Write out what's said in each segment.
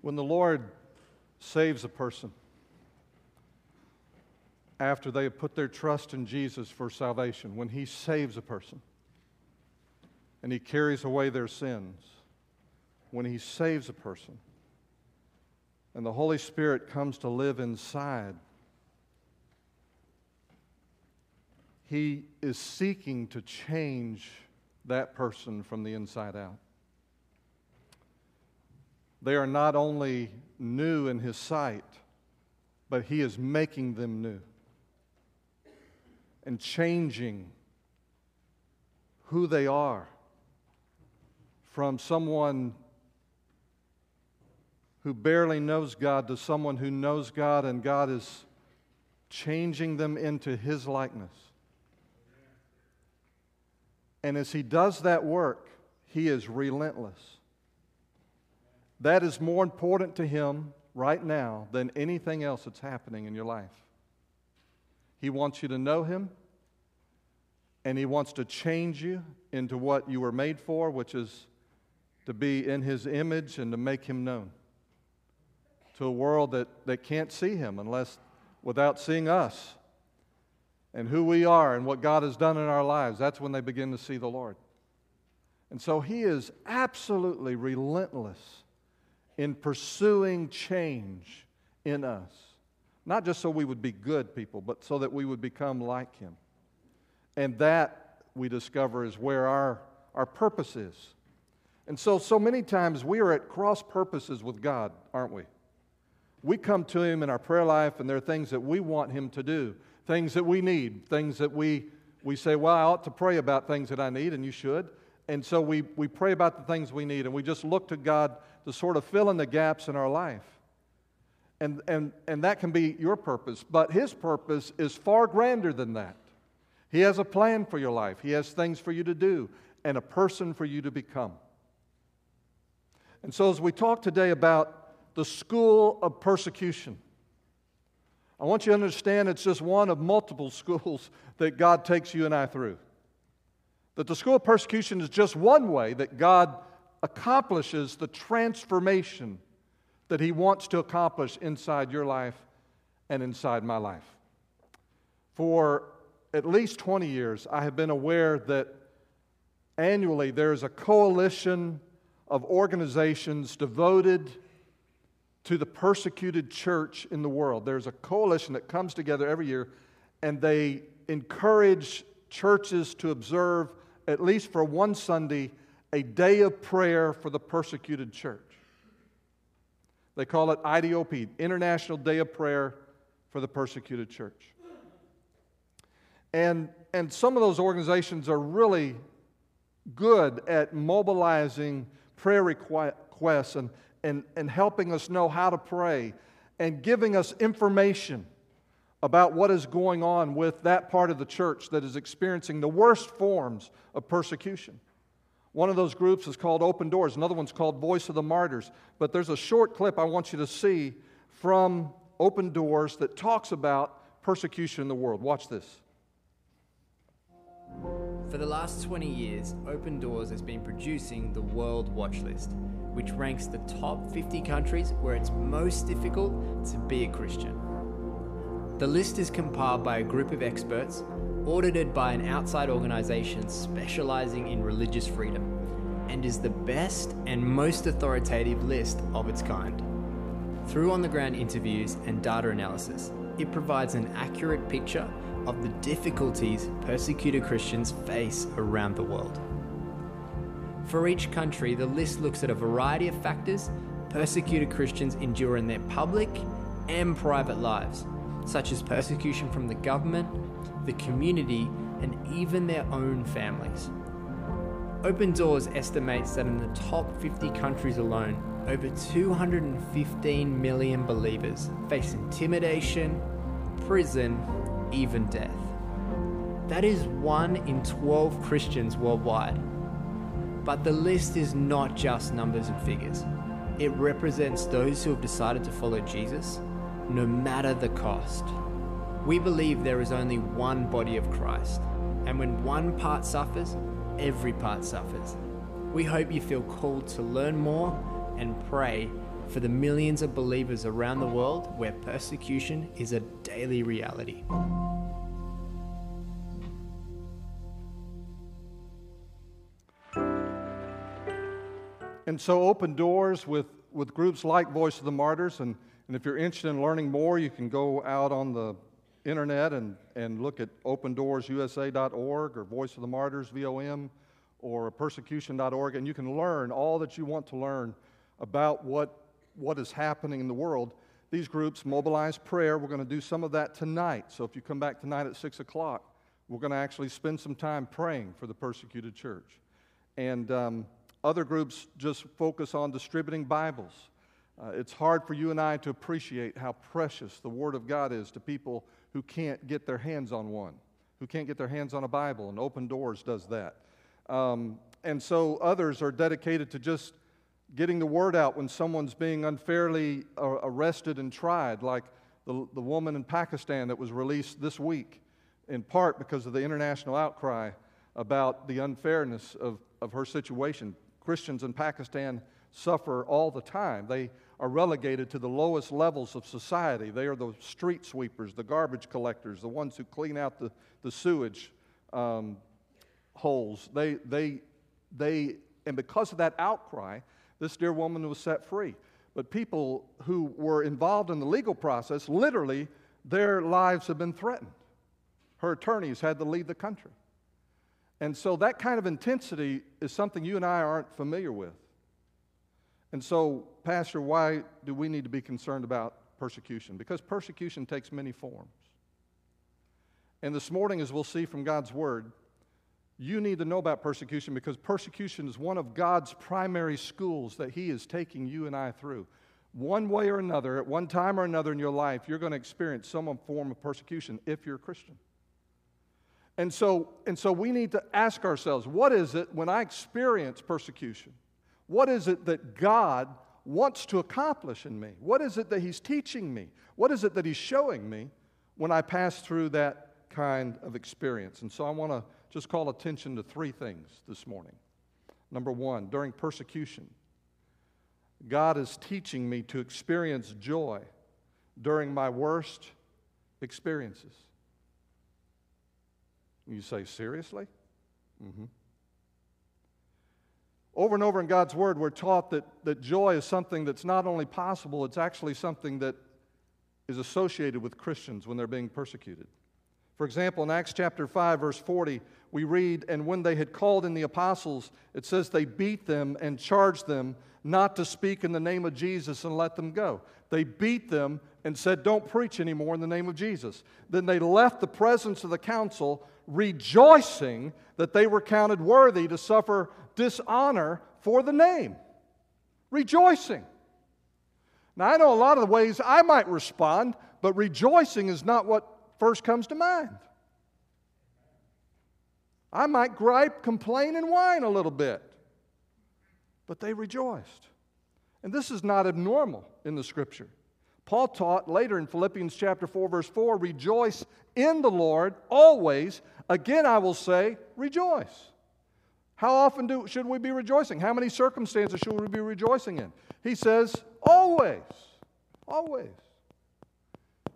When the Lord saves a person, after they have put their trust in Jesus for salvation, when He saves a person and He carries away their sins, when He saves a person and the Holy Spirit comes to live inside, He is seeking to change that person from the inside out. They are not only new in His sight, but He is making them new and changing who they are from someone who barely knows God to someone who knows God, and God is changing them into His likeness. And as He does that work, He is relentless. That is more important to Him right now than anything else that's happening in your life. He wants you to know Him, and He wants to change you into what you were made for, which is to be in His image and to make Him known to a world that, that can't see Him unless without seeing us and who we are and what God has done in our lives. That's when they begin to see the Lord. And so He is absolutely relentless in pursuing change in us. Not just so we would be good people, but so that we would become like Him. And that, we discover, is where our, our purpose is. And so, so many times we are at cross purposes with God, aren't we? We come to Him in our prayer life, and there are things that we want Him to do, things that we need, things that we, we say, Well, I ought to pray about things that I need, and you should. And so we, we pray about the things we need, and we just look to God to sort of fill in the gaps in our life. And, and, and that can be your purpose, but His purpose is far grander than that. He has a plan for your life, He has things for you to do, and a person for you to become. And so, as we talk today about the school of persecution, I want you to understand it's just one of multiple schools that God takes you and I through. That the school of persecution is just one way that God accomplishes the transformation that He wants to accomplish inside your life and inside my life. For at least 20 years, I have been aware that annually there is a coalition of organizations devoted to the persecuted church in the world. There's a coalition that comes together every year and they encourage churches to observe, at least for one Sunday, a day of prayer for the persecuted church. They call it IDOP, International Day of Prayer for the Persecuted Church. And, and some of those organizations are really good at mobilizing prayer requests and, and, and helping us know how to pray and giving us information about what is going on with that part of the church that is experiencing the worst forms of persecution. One of those groups is called Open Doors, another one's called Voice of the Martyrs. But there's a short clip I want you to see from Open Doors that talks about persecution in the world. Watch this. For the last 20 years, Open Doors has been producing the World Watch List, which ranks the top 50 countries where it's most difficult to be a Christian. The list is compiled by a group of experts audited by an outside organization specializing in religious freedom, and is the best and most authoritative list of its kind. Through on the ground interviews and data analysis, it provides an accurate picture of the difficulties persecuted Christians face around the world. For each country, the list looks at a variety of factors persecuted Christians endure in their public and private lives, such as persecution from the government, the community, and even their own families. Open Doors estimates that in the top 50 countries alone, over 215 million believers face intimidation, prison, even death. That is one in 12 Christians worldwide. But the list is not just numbers and figures. It represents those who have decided to follow Jesus, no matter the cost. We believe there is only one body of Christ, and when one part suffers, every part suffers. We hope you feel called to learn more, and pray for the millions of believers around the world where persecution is a daily reality. And so, open doors with, with groups like Voice of the Martyrs. And, and if you're interested in learning more, you can go out on the internet and, and look at opendoorsusa.org or Voice of the Martyrs, VOM, or persecution.org. And you can learn all that you want to learn about what, what is happening in the world. These groups mobilize prayer. We're going to do some of that tonight. So if you come back tonight at 6 o'clock, we're going to actually spend some time praying for the persecuted church. And um, other groups just focus on distributing Bibles. Uh, it's hard for you and I to appreciate how precious the Word of God is to people who can't get their hands on one, who can't get their hands on a Bible, and Open Doors does that. Um, and so others are dedicated to just getting the word out when someone's being unfairly uh, arrested and tried, like the, the woman in Pakistan that was released this week, in part because of the international outcry about the unfairness of, of her situation. Christians in Pakistan suffer all the time. They are relegated to the lowest levels of society. They are the street sweepers, the garbage collectors, the ones who clean out the, the sewage um, holes. They, they, they, and because of that outcry, this dear woman was set free. But people who were involved in the legal process, literally, their lives have been threatened. Her attorneys had to leave the country. And so that kind of intensity is something you and I aren't familiar with. And so, Pastor, why do we need to be concerned about persecution? Because persecution takes many forms. And this morning, as we'll see from God's Word, you need to know about persecution because persecution is one of God's primary schools that He is taking you and I through. One way or another, at one time or another in your life, you're going to experience some form of persecution if you're a Christian. And so, and so we need to ask ourselves what is it when I experience persecution? What is it that God wants to accomplish in me? What is it that He's teaching me? What is it that He's showing me when I pass through that kind of experience? And so I want to just call attention to three things this morning. Number one, during persecution, God is teaching me to experience joy during my worst experiences. You say, seriously? Mm-hmm. Over and over in God's Word, we're taught that, that joy is something that's not only possible, it's actually something that is associated with Christians when they're being persecuted. For example, in Acts chapter 5, verse 40, we read, And when they had called in the apostles, it says they beat them and charged them not to speak in the name of Jesus and let them go. They beat them and said, Don't preach anymore in the name of Jesus. Then they left the presence of the council, rejoicing that they were counted worthy to suffer dishonor for the name. Rejoicing. Now, I know a lot of the ways I might respond, but rejoicing is not what first comes to mind. I might gripe, complain, and whine a little bit, but they rejoiced. And this is not abnormal in the scripture. Paul taught later in Philippians chapter 4 verse 4, rejoice in the Lord always. Again I will say, rejoice. How often do, should we be rejoicing? How many circumstances should we be rejoicing in? He says, always. Always.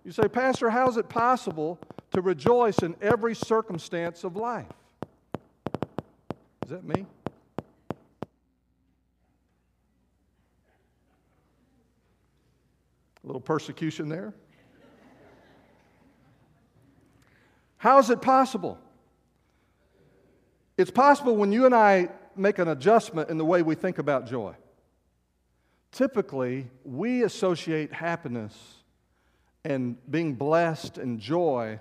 You say, Pastor, how is it possible to rejoice in every circumstance of life? Is that me? A little persecution there. How is it possible? It's possible when you and I make an adjustment in the way we think about joy. Typically, we associate happiness and being blessed and joy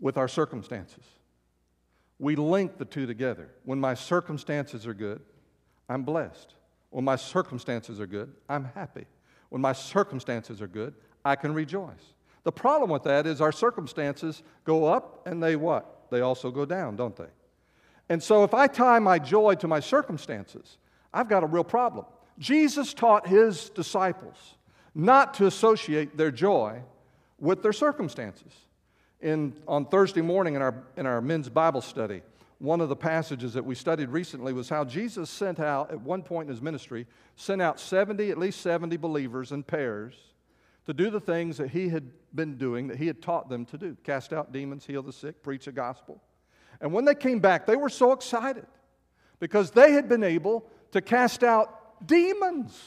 with our circumstances. We link the two together. When my circumstances are good, I'm blessed. When my circumstances are good, I'm happy. When my circumstances are good, I can rejoice. The problem with that is our circumstances go up and they what? They also go down, don't they? And so if I tie my joy to my circumstances, I've got a real problem. Jesus taught his disciples not to associate their joy with their circumstances. In, on Thursday morning in our, in our men's Bible study, one of the passages that we studied recently was how Jesus sent out, at one point in his ministry, sent out 70, at least 70 believers in pairs to do the things that he had been doing, that he had taught them to do cast out demons, heal the sick, preach the gospel. And when they came back, they were so excited because they had been able to cast out demons.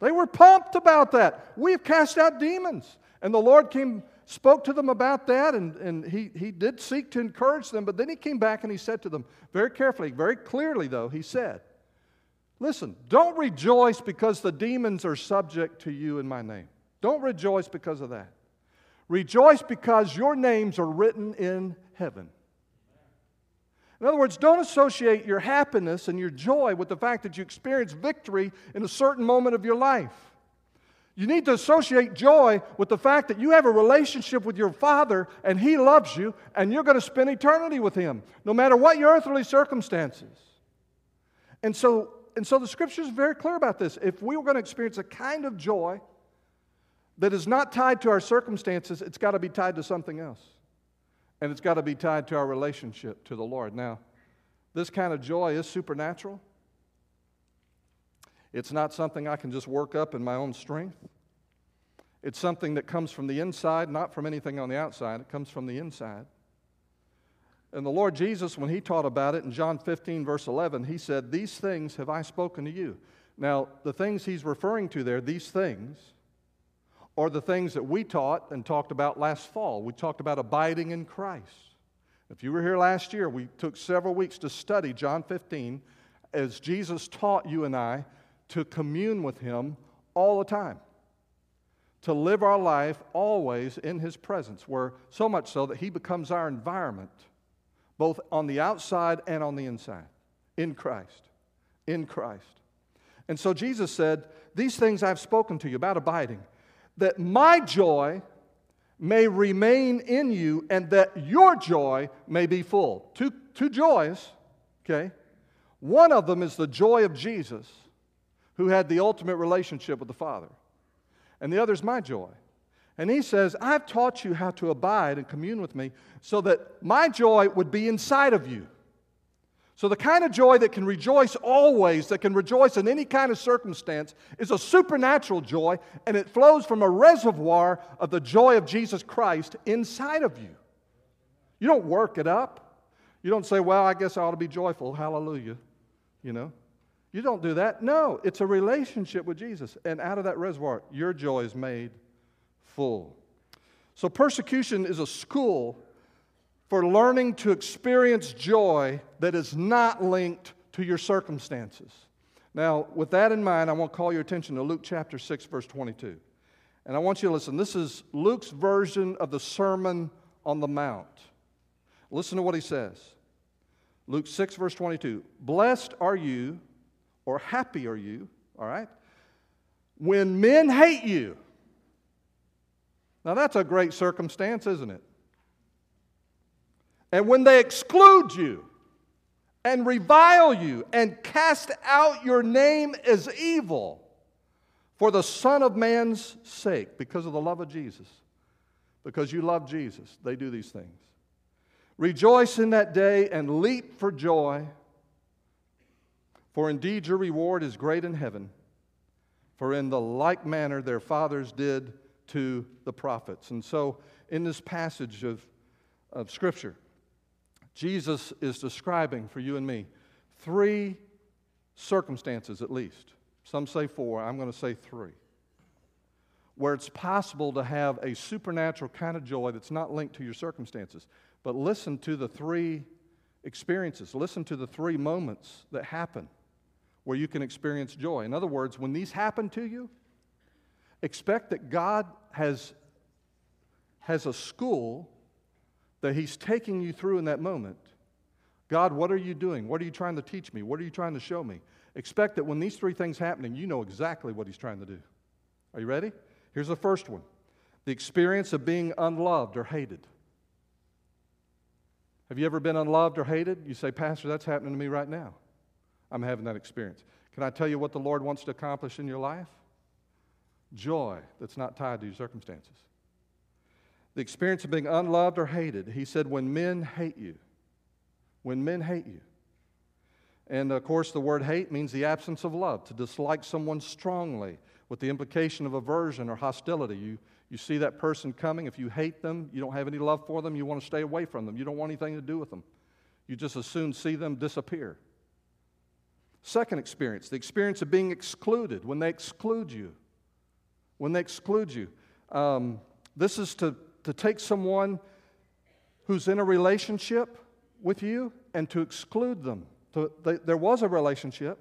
They were pumped about that. We've cast out demons. And the Lord came, spoke to them about that, and, and he, he did seek to encourage them, but then he came back and he said to them, very carefully, very clearly, though, he said, Listen, don't rejoice because the demons are subject to you in my name. Don't rejoice because of that. Rejoice because your names are written in heaven. In other words, don't associate your happiness and your joy with the fact that you experience victory in a certain moment of your life. You need to associate joy with the fact that you have a relationship with your Father and He loves you and you're going to spend eternity with Him, no matter what your earthly circumstances. And so, and so the scripture is very clear about this. If we were going to experience a kind of joy that is not tied to our circumstances, it's got to be tied to something else. And it's got to be tied to our relationship to the Lord. Now, this kind of joy is supernatural. It's not something I can just work up in my own strength. It's something that comes from the inside, not from anything on the outside. It comes from the inside. And the Lord Jesus, when he taught about it in John 15, verse 11, he said, These things have I spoken to you. Now, the things he's referring to there, these things, are the things that we taught and talked about last fall. We talked about abiding in Christ. If you were here last year, we took several weeks to study John 15 as Jesus taught you and I to commune with Him all the time, to live our life always in His presence, where so much so that He becomes our environment, both on the outside and on the inside, in Christ. In Christ. And so Jesus said, These things I've spoken to you about abiding, that my joy may remain in you and that your joy may be full. Two, two joys, okay? One of them is the joy of Jesus who had the ultimate relationship with the Father. And the other is my joy. And he says, I've taught you how to abide and commune with me so that my joy would be inside of you. So, the kind of joy that can rejoice always, that can rejoice in any kind of circumstance, is a supernatural joy, and it flows from a reservoir of the joy of Jesus Christ inside of you. You don't work it up. You don't say, Well, I guess I ought to be joyful. Hallelujah. You know? You don't do that. No, it's a relationship with Jesus. And out of that reservoir, your joy is made full. So, persecution is a school for learning to experience joy that is not linked to your circumstances. Now, with that in mind, I want to call your attention to Luke chapter 6, verse 22. And I want you to listen. This is Luke's version of the Sermon on the Mount. Listen to what he says Luke 6, verse 22. Blessed are you or happy are you, all right, when men hate you. Now, that's a great circumstance, isn't it? And when they exclude you and revile you and cast out your name as evil for the Son of Man's sake, because of the love of Jesus, because you love Jesus, they do these things. Rejoice in that day and leap for joy for indeed your reward is great in heaven, for in the like manner their fathers did to the prophets. And so, in this passage of, of Scripture, Jesus is describing for you and me three circumstances at least. Some say four, I'm going to say three. Where it's possible to have a supernatural kind of joy that's not linked to your circumstances. But listen to the three experiences, listen to the three moments that happen where you can experience joy. In other words, when these happen to you, expect that God has, has a school that He's taking you through in that moment. God, what are you doing? What are you trying to teach me? What are you trying to show me? Expect that when these three things happening, you know exactly what He's trying to do. Are you ready? Here's the first one the experience of being unloved or hated. Have you ever been unloved or hated? You say, Pastor, that's happening to me right now. I'm having that experience. Can I tell you what the Lord wants to accomplish in your life? Joy that's not tied to your circumstances. The experience of being unloved or hated. He said, when men hate you. when men hate you. And of course, the word hate means the absence of love, to dislike someone strongly with the implication of aversion or hostility. You, you see that person coming, if you hate them, you don't have any love for them, you want to stay away from them, you don't want anything to do with them. You just as soon see them disappear. Second experience, the experience of being excluded, when they exclude you. When they exclude you. Um, this is to, to take someone who's in a relationship with you and to exclude them. To, they, there was a relationship.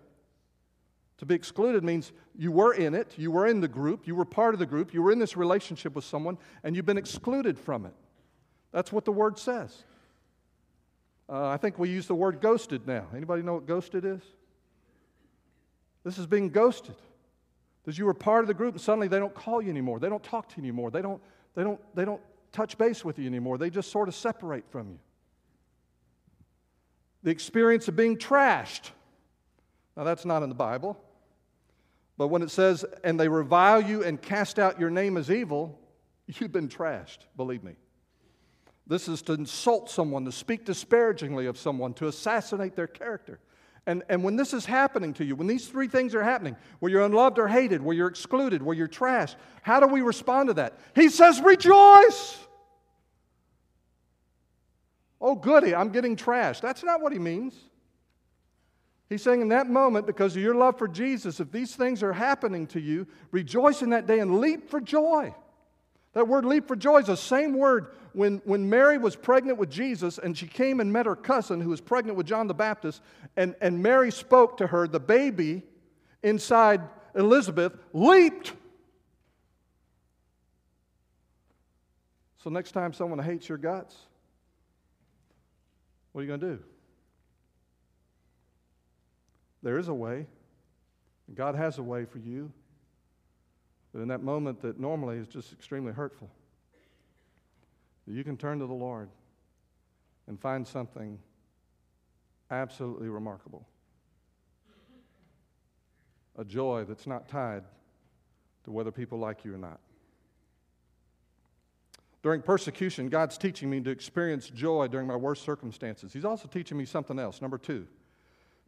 To be excluded means you were in it, you were in the group, you were part of the group, you were in this relationship with someone, and you've been excluded from it. That's what the word says. Uh, I think we use the word ghosted now. Anybody know what ghosted is? This is being ghosted. Because you were part of the group and suddenly they don't call you anymore. They don't talk to you anymore. They don't, they don't, they don't touch base with you anymore. They just sort of separate from you. The experience of being trashed. Now, that's not in the Bible. But when it says, and they revile you and cast out your name as evil, you've been trashed, believe me. This is to insult someone, to speak disparagingly of someone, to assassinate their character. And, and when this is happening to you, when these three things are happening, where you're unloved or hated, where you're excluded, where you're trashed, how do we respond to that? He says, Rejoice! Oh, goody, I'm getting trashed. That's not what he means. He's saying in that moment, because of your love for Jesus, if these things are happening to you, rejoice in that day and leap for joy. That word leap for joy is the same word when, when Mary was pregnant with Jesus and she came and met her cousin who was pregnant with John the Baptist, and, and Mary spoke to her, the baby inside Elizabeth leaped. So, next time someone hates your guts, what are you going to do? There is a way. God has a way for you. But in that moment that normally is just extremely hurtful, you can turn to the Lord and find something absolutely remarkable. A joy that's not tied to whether people like you or not. During persecution, God's teaching me to experience joy during my worst circumstances. He's also teaching me something else. Number two,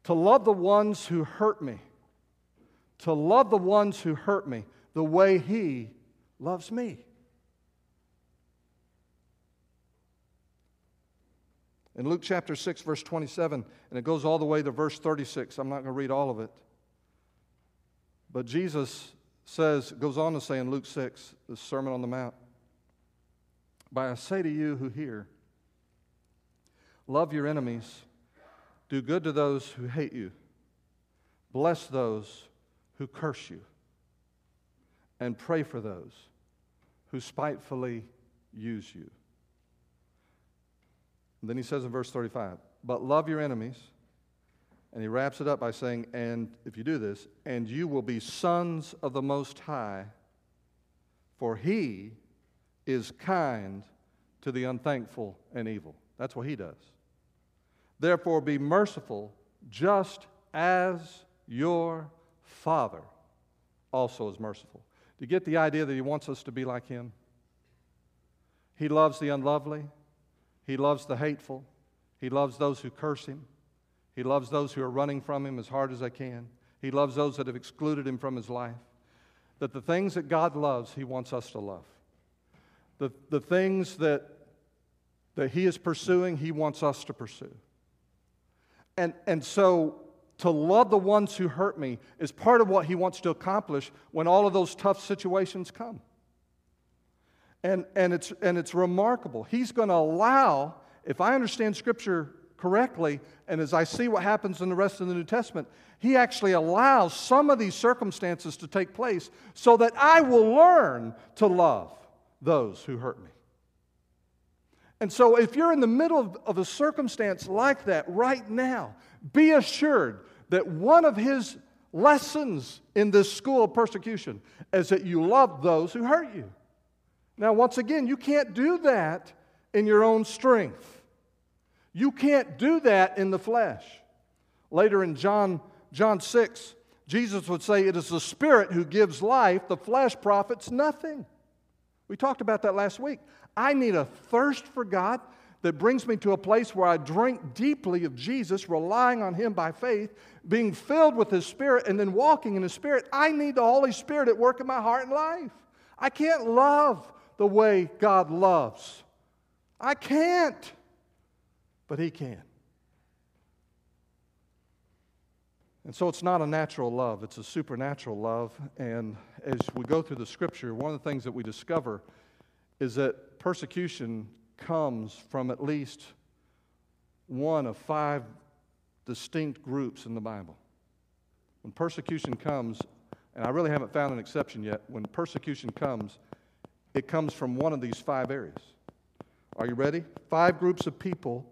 to love the ones who hurt me. To love the ones who hurt me the way He loves me. In Luke chapter 6, verse 27, and it goes all the way to verse 36. I'm not going to read all of it. But Jesus says, goes on to say in Luke 6, the Sermon on the Mount, But I say to you who hear, love your enemies, do good to those who hate you, bless those who curse you and pray for those who spitefully use you. And then he says in verse 35, but love your enemies. And he wraps it up by saying, and if you do this, and you will be sons of the Most High, for he is kind to the unthankful and evil. That's what he does. Therefore, be merciful, just as your Father also is merciful. Do you get the idea that He wants us to be like Him? He loves the unlovely, He loves the hateful, He loves those who curse Him, He loves those who are running from Him as hard as they can, He loves those that have excluded Him from His life. That the things that God loves, He wants us to love. The, the things that, that He is pursuing, He wants us to pursue. And, and so to love the ones who hurt me is part of what he wants to accomplish when all of those tough situations come. And, and, it's, and it's remarkable. He's going to allow, if I understand Scripture correctly, and as I see what happens in the rest of the New Testament, he actually allows some of these circumstances to take place so that I will learn to love those who hurt me. And so, if you're in the middle of, a circumstance like that right now, be assured that one of his lessons in this school of persecution is that you love those who hurt you. Now, once again, you can't do that in your own strength. You can't do that in the flesh. Later in John, John 6, Jesus would say, It is the Spirit who gives life, the flesh profits nothing. We talked about that last week. I need a thirst for God that brings me to a place where I drink deeply of Jesus, relying on Him by faith, being filled with His Spirit, and then walking in His Spirit, I need the Holy Spirit at work in my heart and life. I can't love the way God loves. I can't, but He can. And so it's not a natural love, it's a supernatural love. And as we go through the scripture, one of the things that we discover is that persecution comes from at least one of five distinct groups in the Bible. When persecution comes, and I really haven't found an exception yet, when persecution comes, it comes from one of these five areas. Are you ready? Five groups of people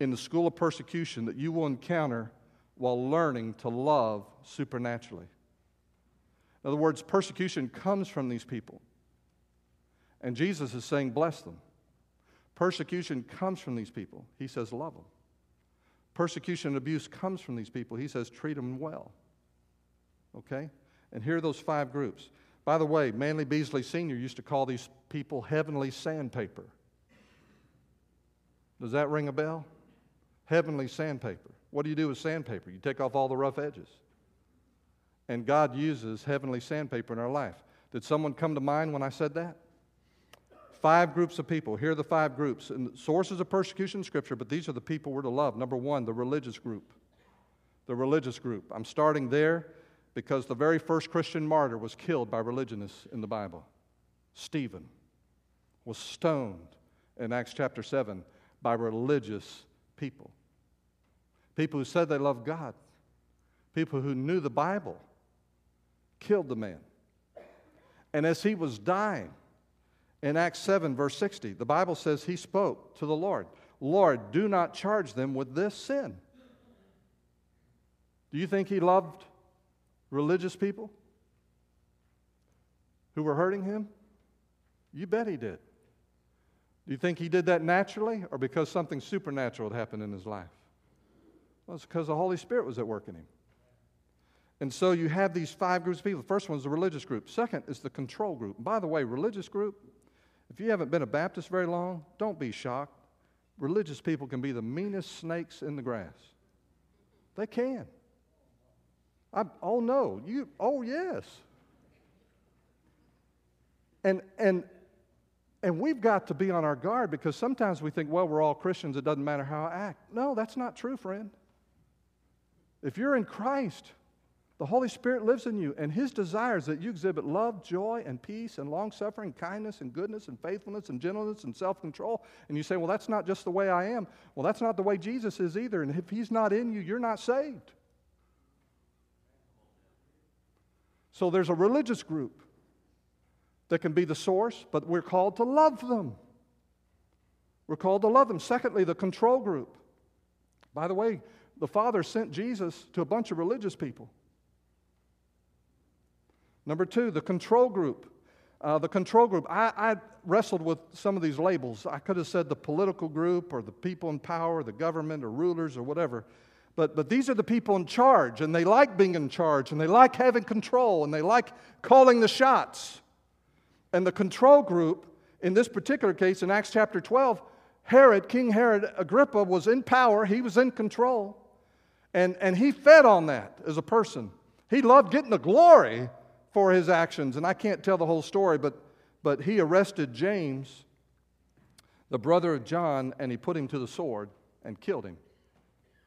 in the school of persecution that you will encounter while learning to love supernaturally. In other words, persecution comes from these people. And Jesus is saying, bless them. Persecution comes from these people. He says, love them. Persecution and abuse comes from these people. He says, treat them well. Okay? And here are those five groups. By the way, Manley Beasley Sr. used to call these people heavenly sandpaper. Does that ring a bell? Heavenly sandpaper. What do you do with sandpaper? You take off all the rough edges. And God uses heavenly sandpaper in our life. Did someone come to mind when I said that? Five groups of people. Here are the five groups. And sources of persecution in Scripture, but these are the people we're to love. Number one, the religious group. The religious group. I'm starting there because the very first Christian martyr was killed by religionists in the Bible. Stephen was stoned in Acts chapter 7 by religious people people who said they loved God, people who knew the Bible, killed the man. And as he was dying, in Acts 7, verse 60, the Bible says he spoke to the Lord Lord, do not charge them with this sin. Do you think he loved religious people who were hurting him? You bet he did. Do you think he did that naturally or because something supernatural had happened in his life? Well, it's because the Holy Spirit was at work in him. And so you have these five groups of people. The first one is the religious group. Second is the control group. by the way, religious group, if you haven't been a Baptist very long, don't be shocked. Religious people can be the meanest snakes in the grass. They can. I, oh no, you. Oh yes. And and and we've got to be on our guard because sometimes we think, well, we're all Christians. It doesn't matter how I act. No, that's not true, friend. If you're in Christ, the Holy Spirit lives in you, and His desire is that you exhibit love, joy, and peace, and long suffering, kindness, and goodness, and faithfulness, and gentleness, and self control. And you say, Well, that's not just the way I am. Well, that's not the way Jesus is either. And if He's not in you, you're not saved. So there's a religious group that can be the source, but we're called to love them. We're called to love them. Secondly, the control group. By the way, the Father sent Jesus to a bunch of religious people. Number two, the control group. Uh, the control group. I, I, wrestled with some of these labels. I could have said the political group or the people in power, the government or rulers or whatever. But, but these are the people in charge, and they like being in charge, and they like having control, and they like calling the shots. And the control group, in this particular case, in Acts chapter 12, Herod, King Herod Agrippa, was in power, he was in control. And, and he fed on that as a person. He loved getting the glory for his actions. And I can't tell the whole story, but, but he arrested James, the brother of John, and he put him to the sword and killed him.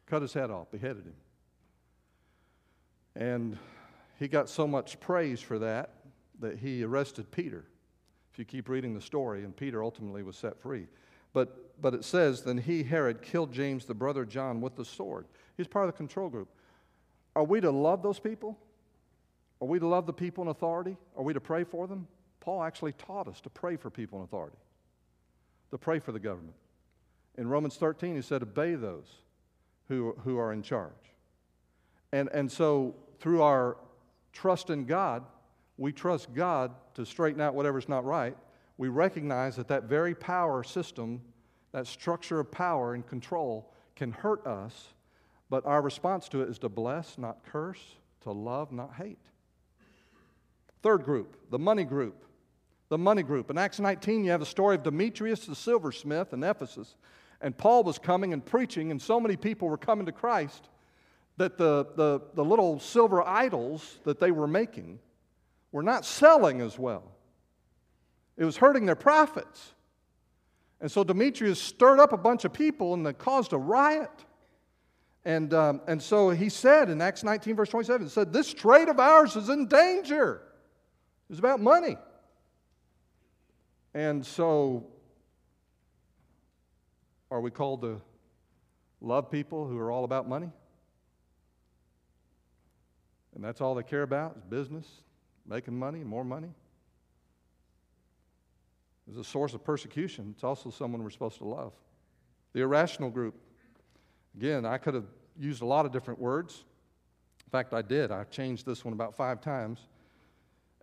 Cut his head off, beheaded him. And he got so much praise for that that he arrested Peter. If you keep reading the story, and Peter ultimately was set free. But, but it says, Then he, Herod, killed James, the brother John, with the sword. He's part of the control group. Are we to love those people? Are we to love the people in authority? Are we to pray for them? Paul actually taught us to pray for people in authority, to pray for the government. In Romans 13, he said, Obey those who, who are in charge. And, and so, through our trust in God, we trust God to straighten out whatever's not right. We recognize that that very power system, that structure of power and control, can hurt us but our response to it is to bless, not curse, to love, not hate. Third group, the money group. The money group. In Acts 19, you have the story of Demetrius the silversmith in Ephesus. And Paul was coming and preaching, and so many people were coming to Christ that the, the, the little silver idols that they were making were not selling as well. It was hurting their profits. And so Demetrius stirred up a bunch of people and caused a riot. And, um, and so he said in Acts 19, verse 27, said, This trade of ours is in danger. It was about money. And so, are we called to love people who are all about money? And that's all they care about is business, making money, more money? It's a source of persecution. It's also someone we're supposed to love. The irrational group. Again, I could have used a lot of different words. In fact, I did. I changed this one about five times.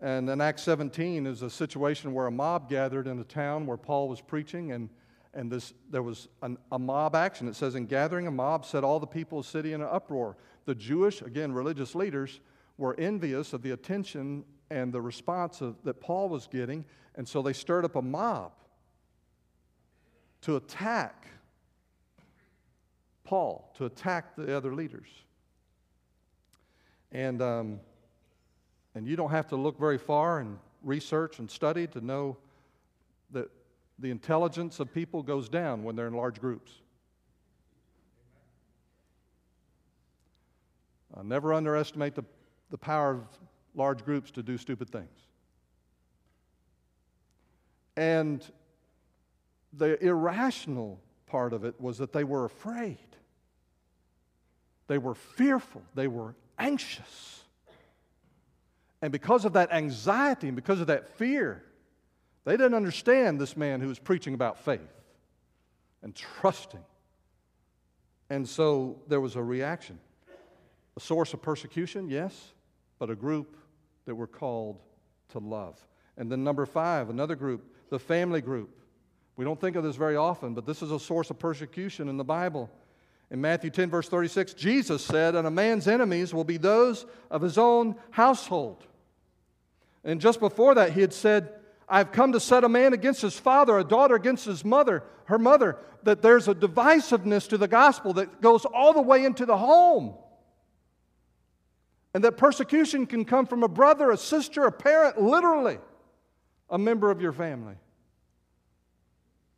And in Acts 17 is a situation where a mob gathered in a town where Paul was preaching, and, and this, there was an, a mob action. It says, In gathering, a mob set all the people of the city in an uproar. The Jewish, again, religious leaders, were envious of the attention and the response of, that Paul was getting, and so they stirred up a mob to attack Paul, to attack the other leaders. And, um, and you don't have to look very far and research and study to know that the intelligence of people goes down when they're in large groups. Uh, never underestimate the, the power of large groups to do stupid things. And the irrational part of it was that they were afraid. They were fearful. They were anxious. And because of that anxiety and because of that fear, they didn't understand this man who was preaching about faith and trusting. And so there was a reaction. A source of persecution, yes, but a group that were called to love. And then, number five, another group, the family group. We don't think of this very often, but this is a source of persecution in the Bible. In Matthew 10, verse 36, Jesus said, And a man's enemies will be those of his own household. And just before that, he had said, I've come to set a man against his father, a daughter against his mother, her mother, that there's a divisiveness to the gospel that goes all the way into the home. And that persecution can come from a brother, a sister, a parent, literally, a member of your family.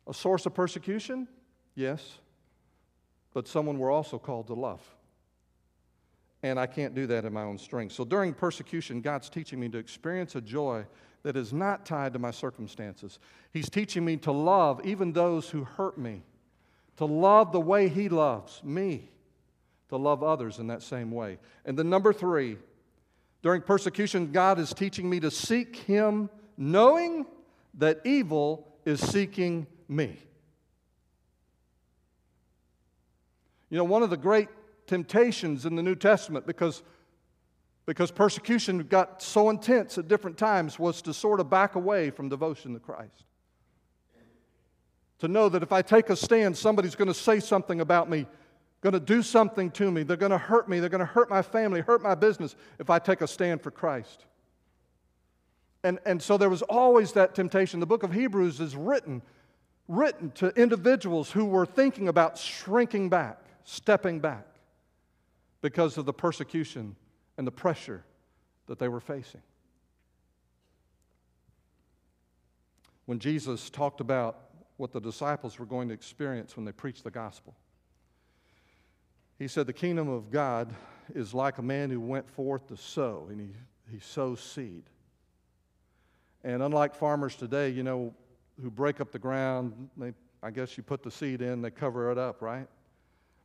A source of persecution? Yes. But someone we're also called to love. And I can't do that in my own strength. So during persecution, God's teaching me to experience a joy that is not tied to my circumstances. He's teaching me to love even those who hurt me, to love the way He loves me to love others in that same way. And then, number three, during persecution, God is teaching me to seek Him knowing that evil is seeking me. You know, one of the great temptations in the New Testament, because, because persecution got so intense at different times, was to sort of back away from devotion to Christ. To know that if I take a stand, somebody's going to say something about me going to do something to me. They're going to hurt me. They're going to hurt my family, hurt my business if I take a stand for Christ. And, and so there was always that temptation. The book of Hebrews is written, written to individuals who were thinking about shrinking back, stepping back because of the persecution and the pressure that they were facing. When Jesus talked about what the disciples were going to experience when they preached the gospel, he said, The kingdom of God is like a man who went forth to sow, and he, he sows seed. And unlike farmers today, you know, who break up the ground, they, I guess you put the seed in, they cover it up, right?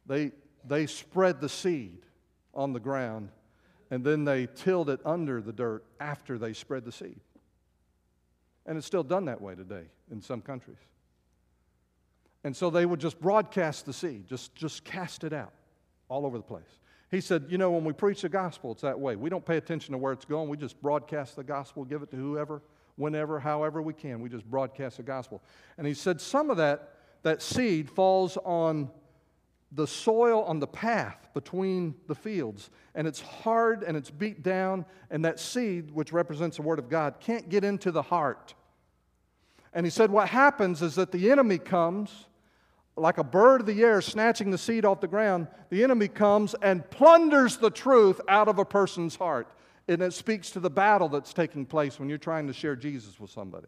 They, they spread the seed on the ground, and then they tilled it under the dirt after they spread the seed. And it's still done that way today in some countries. And so they would just broadcast the seed, just, just cast it out all over the place. He said, You know, when we preach the gospel, it's that way. We don't pay attention to where it's going. We just broadcast the gospel, give it to whoever, whenever, however we can. We just broadcast the gospel. And he said, Some of that, that seed falls on the soil on the path between the fields. And it's hard and it's beat down. And that seed, which represents the Word of God, can't get into the heart. And he said, What happens is that the enemy comes like a bird of the air snatching the seed off the ground, the enemy comes and plunders the truth out of a person's heart. And it speaks to the battle that's taking place when you're trying to share Jesus with somebody.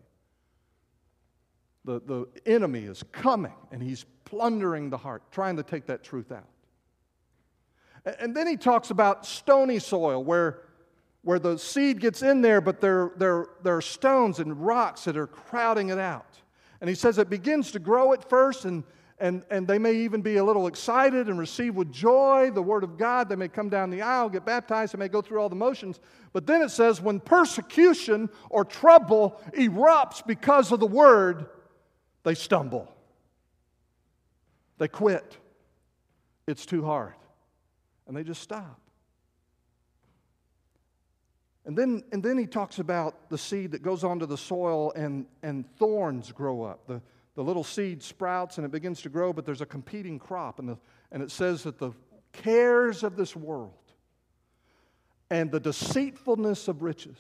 The, the enemy is coming and he's plundering the heart, trying to take that truth out. And then he talks about stony soil where, where the seed gets in there, but there, there, there are stones and rocks that are crowding it out. And he says it begins to grow at first, and, and, and they may even be a little excited and receive with joy the word of God. They may come down the aisle, get baptized, they may go through all the motions. But then it says, when persecution or trouble erupts because of the word, they stumble. They quit. It's too hard. And they just stop. And then, and then he talks about the seed that goes onto the soil and, and thorns grow up. The, the little seed sprouts and it begins to grow, but there's a competing crop. And, the, and it says that the cares of this world and the deceitfulness of riches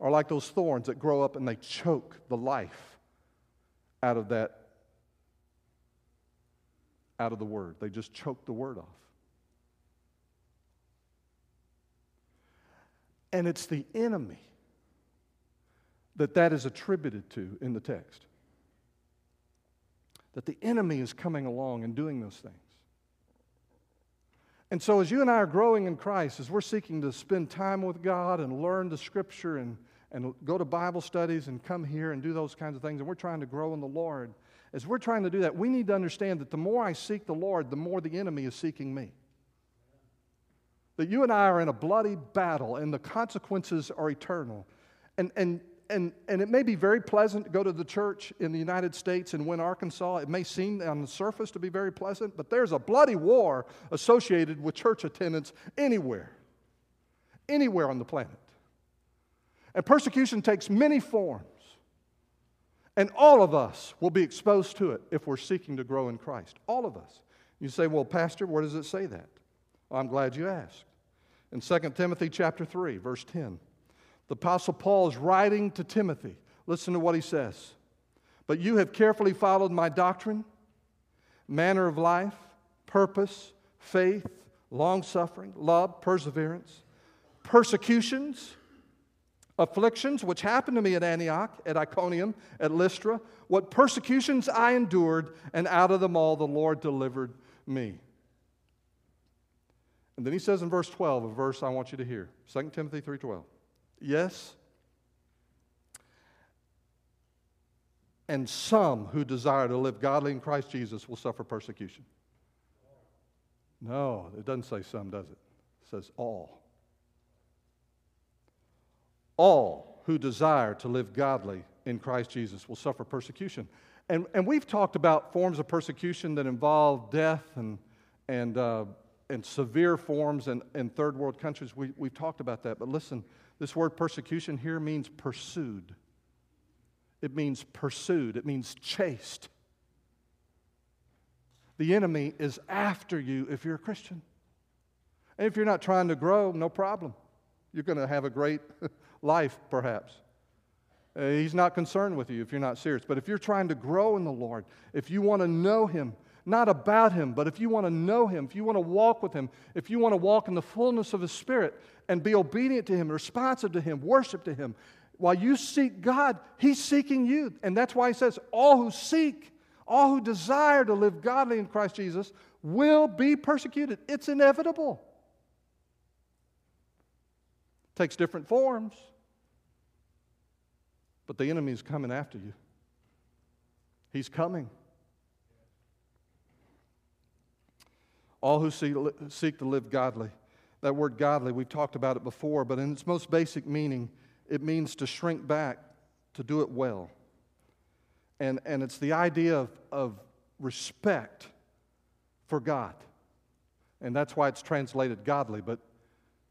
are like those thorns that grow up and they choke the life out of that, out of the word. They just choke the word off. And it's the enemy that that is attributed to in the text. That the enemy is coming along and doing those things. And so, as you and I are growing in Christ, as we're seeking to spend time with God and learn the scripture and, and go to Bible studies and come here and do those kinds of things, and we're trying to grow in the Lord, as we're trying to do that, we need to understand that the more I seek the Lord, the more the enemy is seeking me that you and I are in a bloody battle and the consequences are eternal. And, and, and, and it may be very pleasant to go to the church in the United States and win Arkansas. It may seem on the surface to be very pleasant, but there's a bloody war associated with church attendance anywhere, anywhere on the planet. And persecution takes many forms. And all of us will be exposed to it if we're seeking to grow in Christ. All of us. You say, well, Pastor, where does it say that? Well, I'm glad you asked. In 2 Timothy chapter 3, verse 10, the Apostle Paul is writing to Timothy. Listen to what he says. But you have carefully followed my doctrine, manner of life, purpose, faith, long suffering, love, perseverance, persecutions, afflictions, which happened to me at Antioch, at Iconium, at Lystra, what persecutions I endured, and out of them all the Lord delivered me. And then he says in verse 12, a verse I want you to hear. 2 Timothy 3:12. Yes. And some who desire to live godly in Christ Jesus will suffer persecution. No, it doesn't say some, does it? It says all. All who desire to live godly in Christ Jesus will suffer persecution. And, and we've talked about forms of persecution that involve death and, and uh, and severe forms in, in third world countries. We, we've talked about that. But listen, this word persecution here means pursued. It means pursued, it means chased. The enemy is after you if you're a Christian. And if you're not trying to grow, no problem. You're going to have a great life, perhaps. Uh, he's not concerned with you if you're not serious. But if you're trying to grow in the Lord, if you want to know Him, not about Him, but if you want to know Him, if you want to walk with Him, if you want to walk in the fullness of His Spirit and be obedient to Him, responsive to Him, worship to Him, while you seek God, He's seeking you. And that's why He says, All who seek, all who desire to live godly in Christ Jesus will be persecuted. It's inevitable. It takes different forms, but the enemy is coming after you. He's coming. all who seek to live godly. That word godly, we've talked about it before, but in its most basic meaning, it means to shrink back, to do it well. And, and it's the idea of, of respect for God. And that's why it's translated godly, but,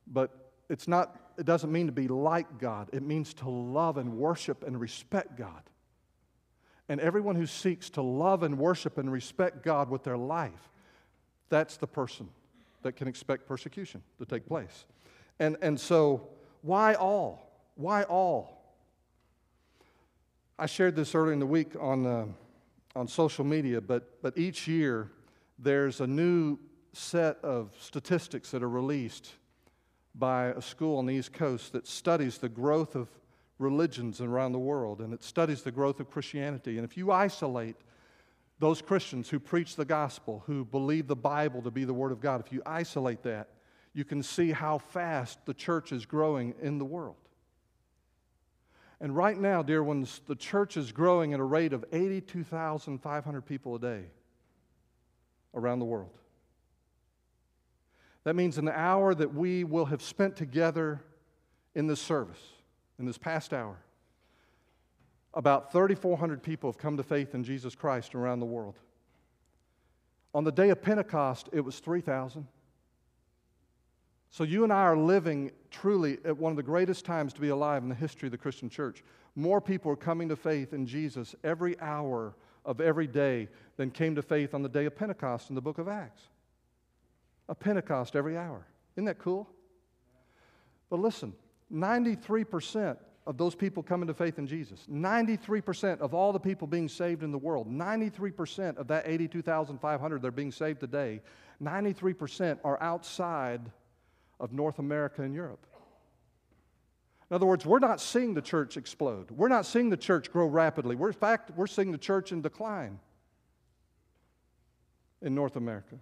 but it's not, it doesn't mean to be like God. It means to love and worship and respect God. And everyone who seeks to love and worship and respect God with their life that's the person that can expect persecution to take place. And, and so, why all? Why all? I shared this earlier in the week on, uh, on social media, but, but each year there's a new set of statistics that are released by a school on the East Coast that studies the growth of religions around the world and it studies the growth of Christianity. And if you isolate those Christians who preach the gospel, who believe the Bible to be the Word of God, if you isolate that, you can see how fast the church is growing in the world. And right now, dear ones, the church is growing at a rate of 82,500 people a day around the world. That means an hour that we will have spent together in this service, in this past hour, about 3,400 people have come to faith in Jesus Christ around the world. On the day of Pentecost, it was 3,000. So you and I are living truly at one of the greatest times to be alive in the history of the Christian church. More people are coming to faith in Jesus every hour of every day than came to faith on the day of Pentecost in the book of Acts. A Pentecost every hour. Isn't that cool? But listen, 93% of those people coming to faith in Jesus, 93% of all the people being saved in the world, 93% of that 82,500 that are being saved today, 93% are outside of North America and Europe. In other words, we're not seeing the church explode. We're not seeing the church grow rapidly. We're, in fact, we're seeing the church in decline in North America.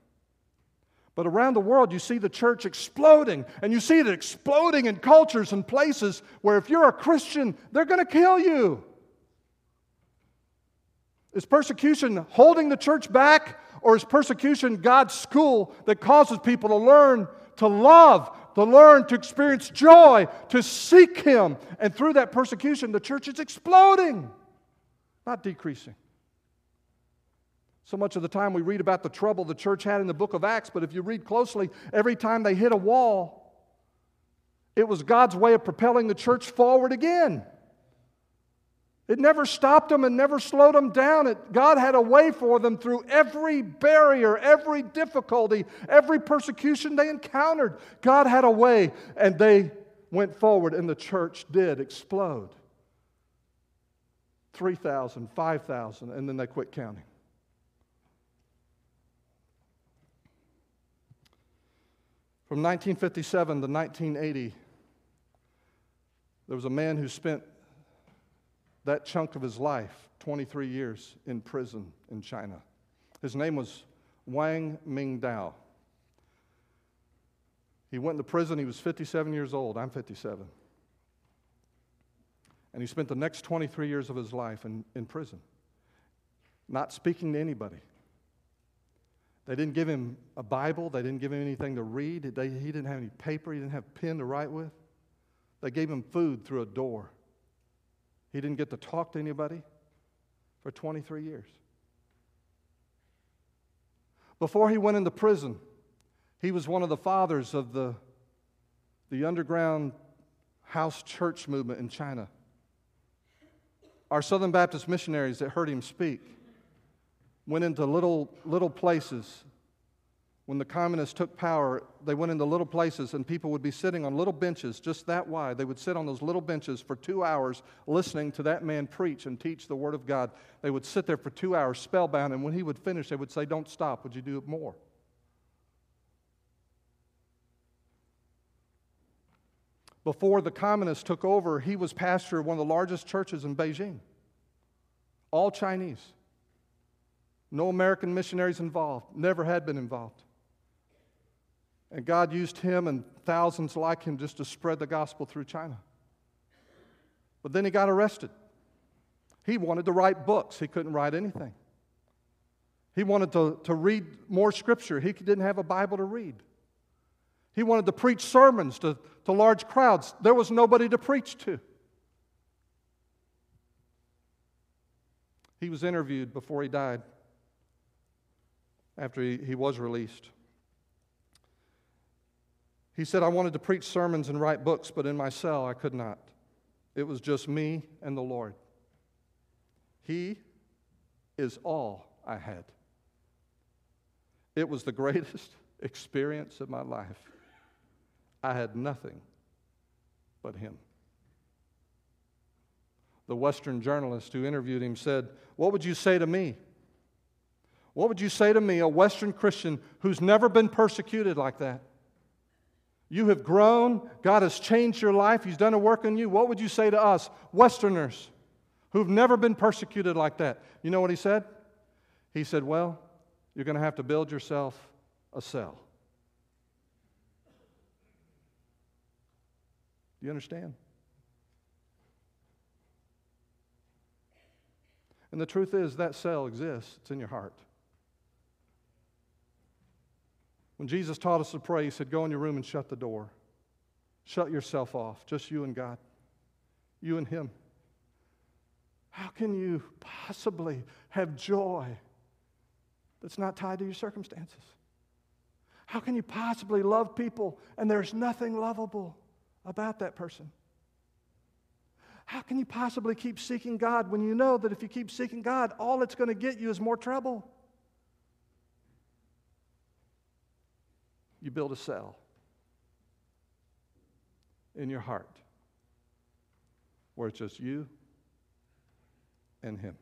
But around the world, you see the church exploding, and you see it exploding in cultures and places where if you're a Christian, they're going to kill you. Is persecution holding the church back, or is persecution God's school that causes people to learn to love, to learn to experience joy, to seek Him. And through that persecution, the church is exploding, not decreasing. So much of the time we read about the trouble the church had in the book of Acts, but if you read closely, every time they hit a wall, it was God's way of propelling the church forward again. It never stopped them and never slowed them down. It, God had a way for them through every barrier, every difficulty, every persecution they encountered. God had a way, and they went forward, and the church did explode 3,000, 5,000, and then they quit counting. From 1957 to 1980, there was a man who spent that chunk of his life, 23 years in prison in China. His name was Wang Mingdao. He went into prison, he was 57 years old. I'm 57. And he spent the next 23 years of his life in, in prison, not speaking to anybody. They didn't give him a Bible, they didn't give him anything to read, they, he didn't have any paper, he didn't have pen to write with. They gave him food through a door. He didn't get to talk to anybody for 23 years. Before he went into prison, he was one of the fathers of the, the underground house church movement in China. Our Southern Baptist missionaries that heard him speak went into little, little places when the communists took power, they went into little places and people would be sitting on little benches just that wide. They would sit on those little benches for two hours listening to that man preach and teach the Word of God. They would sit there for two hours spellbound, and when he would finish, they would say, Don't stop. Would you do it more? Before the communists took over, he was pastor of one of the largest churches in Beijing. All Chinese. No American missionaries involved, never had been involved. And God used him and thousands like him just to spread the gospel through China. But then he got arrested. He wanted to write books, he couldn't write anything. He wanted to, to read more scripture, he didn't have a Bible to read. He wanted to preach sermons to, to large crowds, there was nobody to preach to. He was interviewed before he died, after he, he was released. He said, I wanted to preach sermons and write books, but in my cell I could not. It was just me and the Lord. He is all I had. It was the greatest experience of my life. I had nothing but Him. The Western journalist who interviewed him said, What would you say to me What would you say to me, a Western Christian who's never been persecuted like that? You have grown. God has changed your life. He's done a work in you. What would you say to us, Westerners, who've never been persecuted like that? You know what he said? He said, Well, you're going to have to build yourself a cell. Do you understand? And the truth is, that cell exists, it's in your heart. When Jesus taught us to pray, He said, Go in your room and shut the door. Shut yourself off, just you and God, you and Him. How can you possibly have joy that's not tied to your circumstances? How can you possibly love people and there's nothing lovable about that person? How can you possibly keep seeking God when you know that if you keep seeking God, all it's going to get you is more trouble? You build a cell in your heart where it's just you and Him.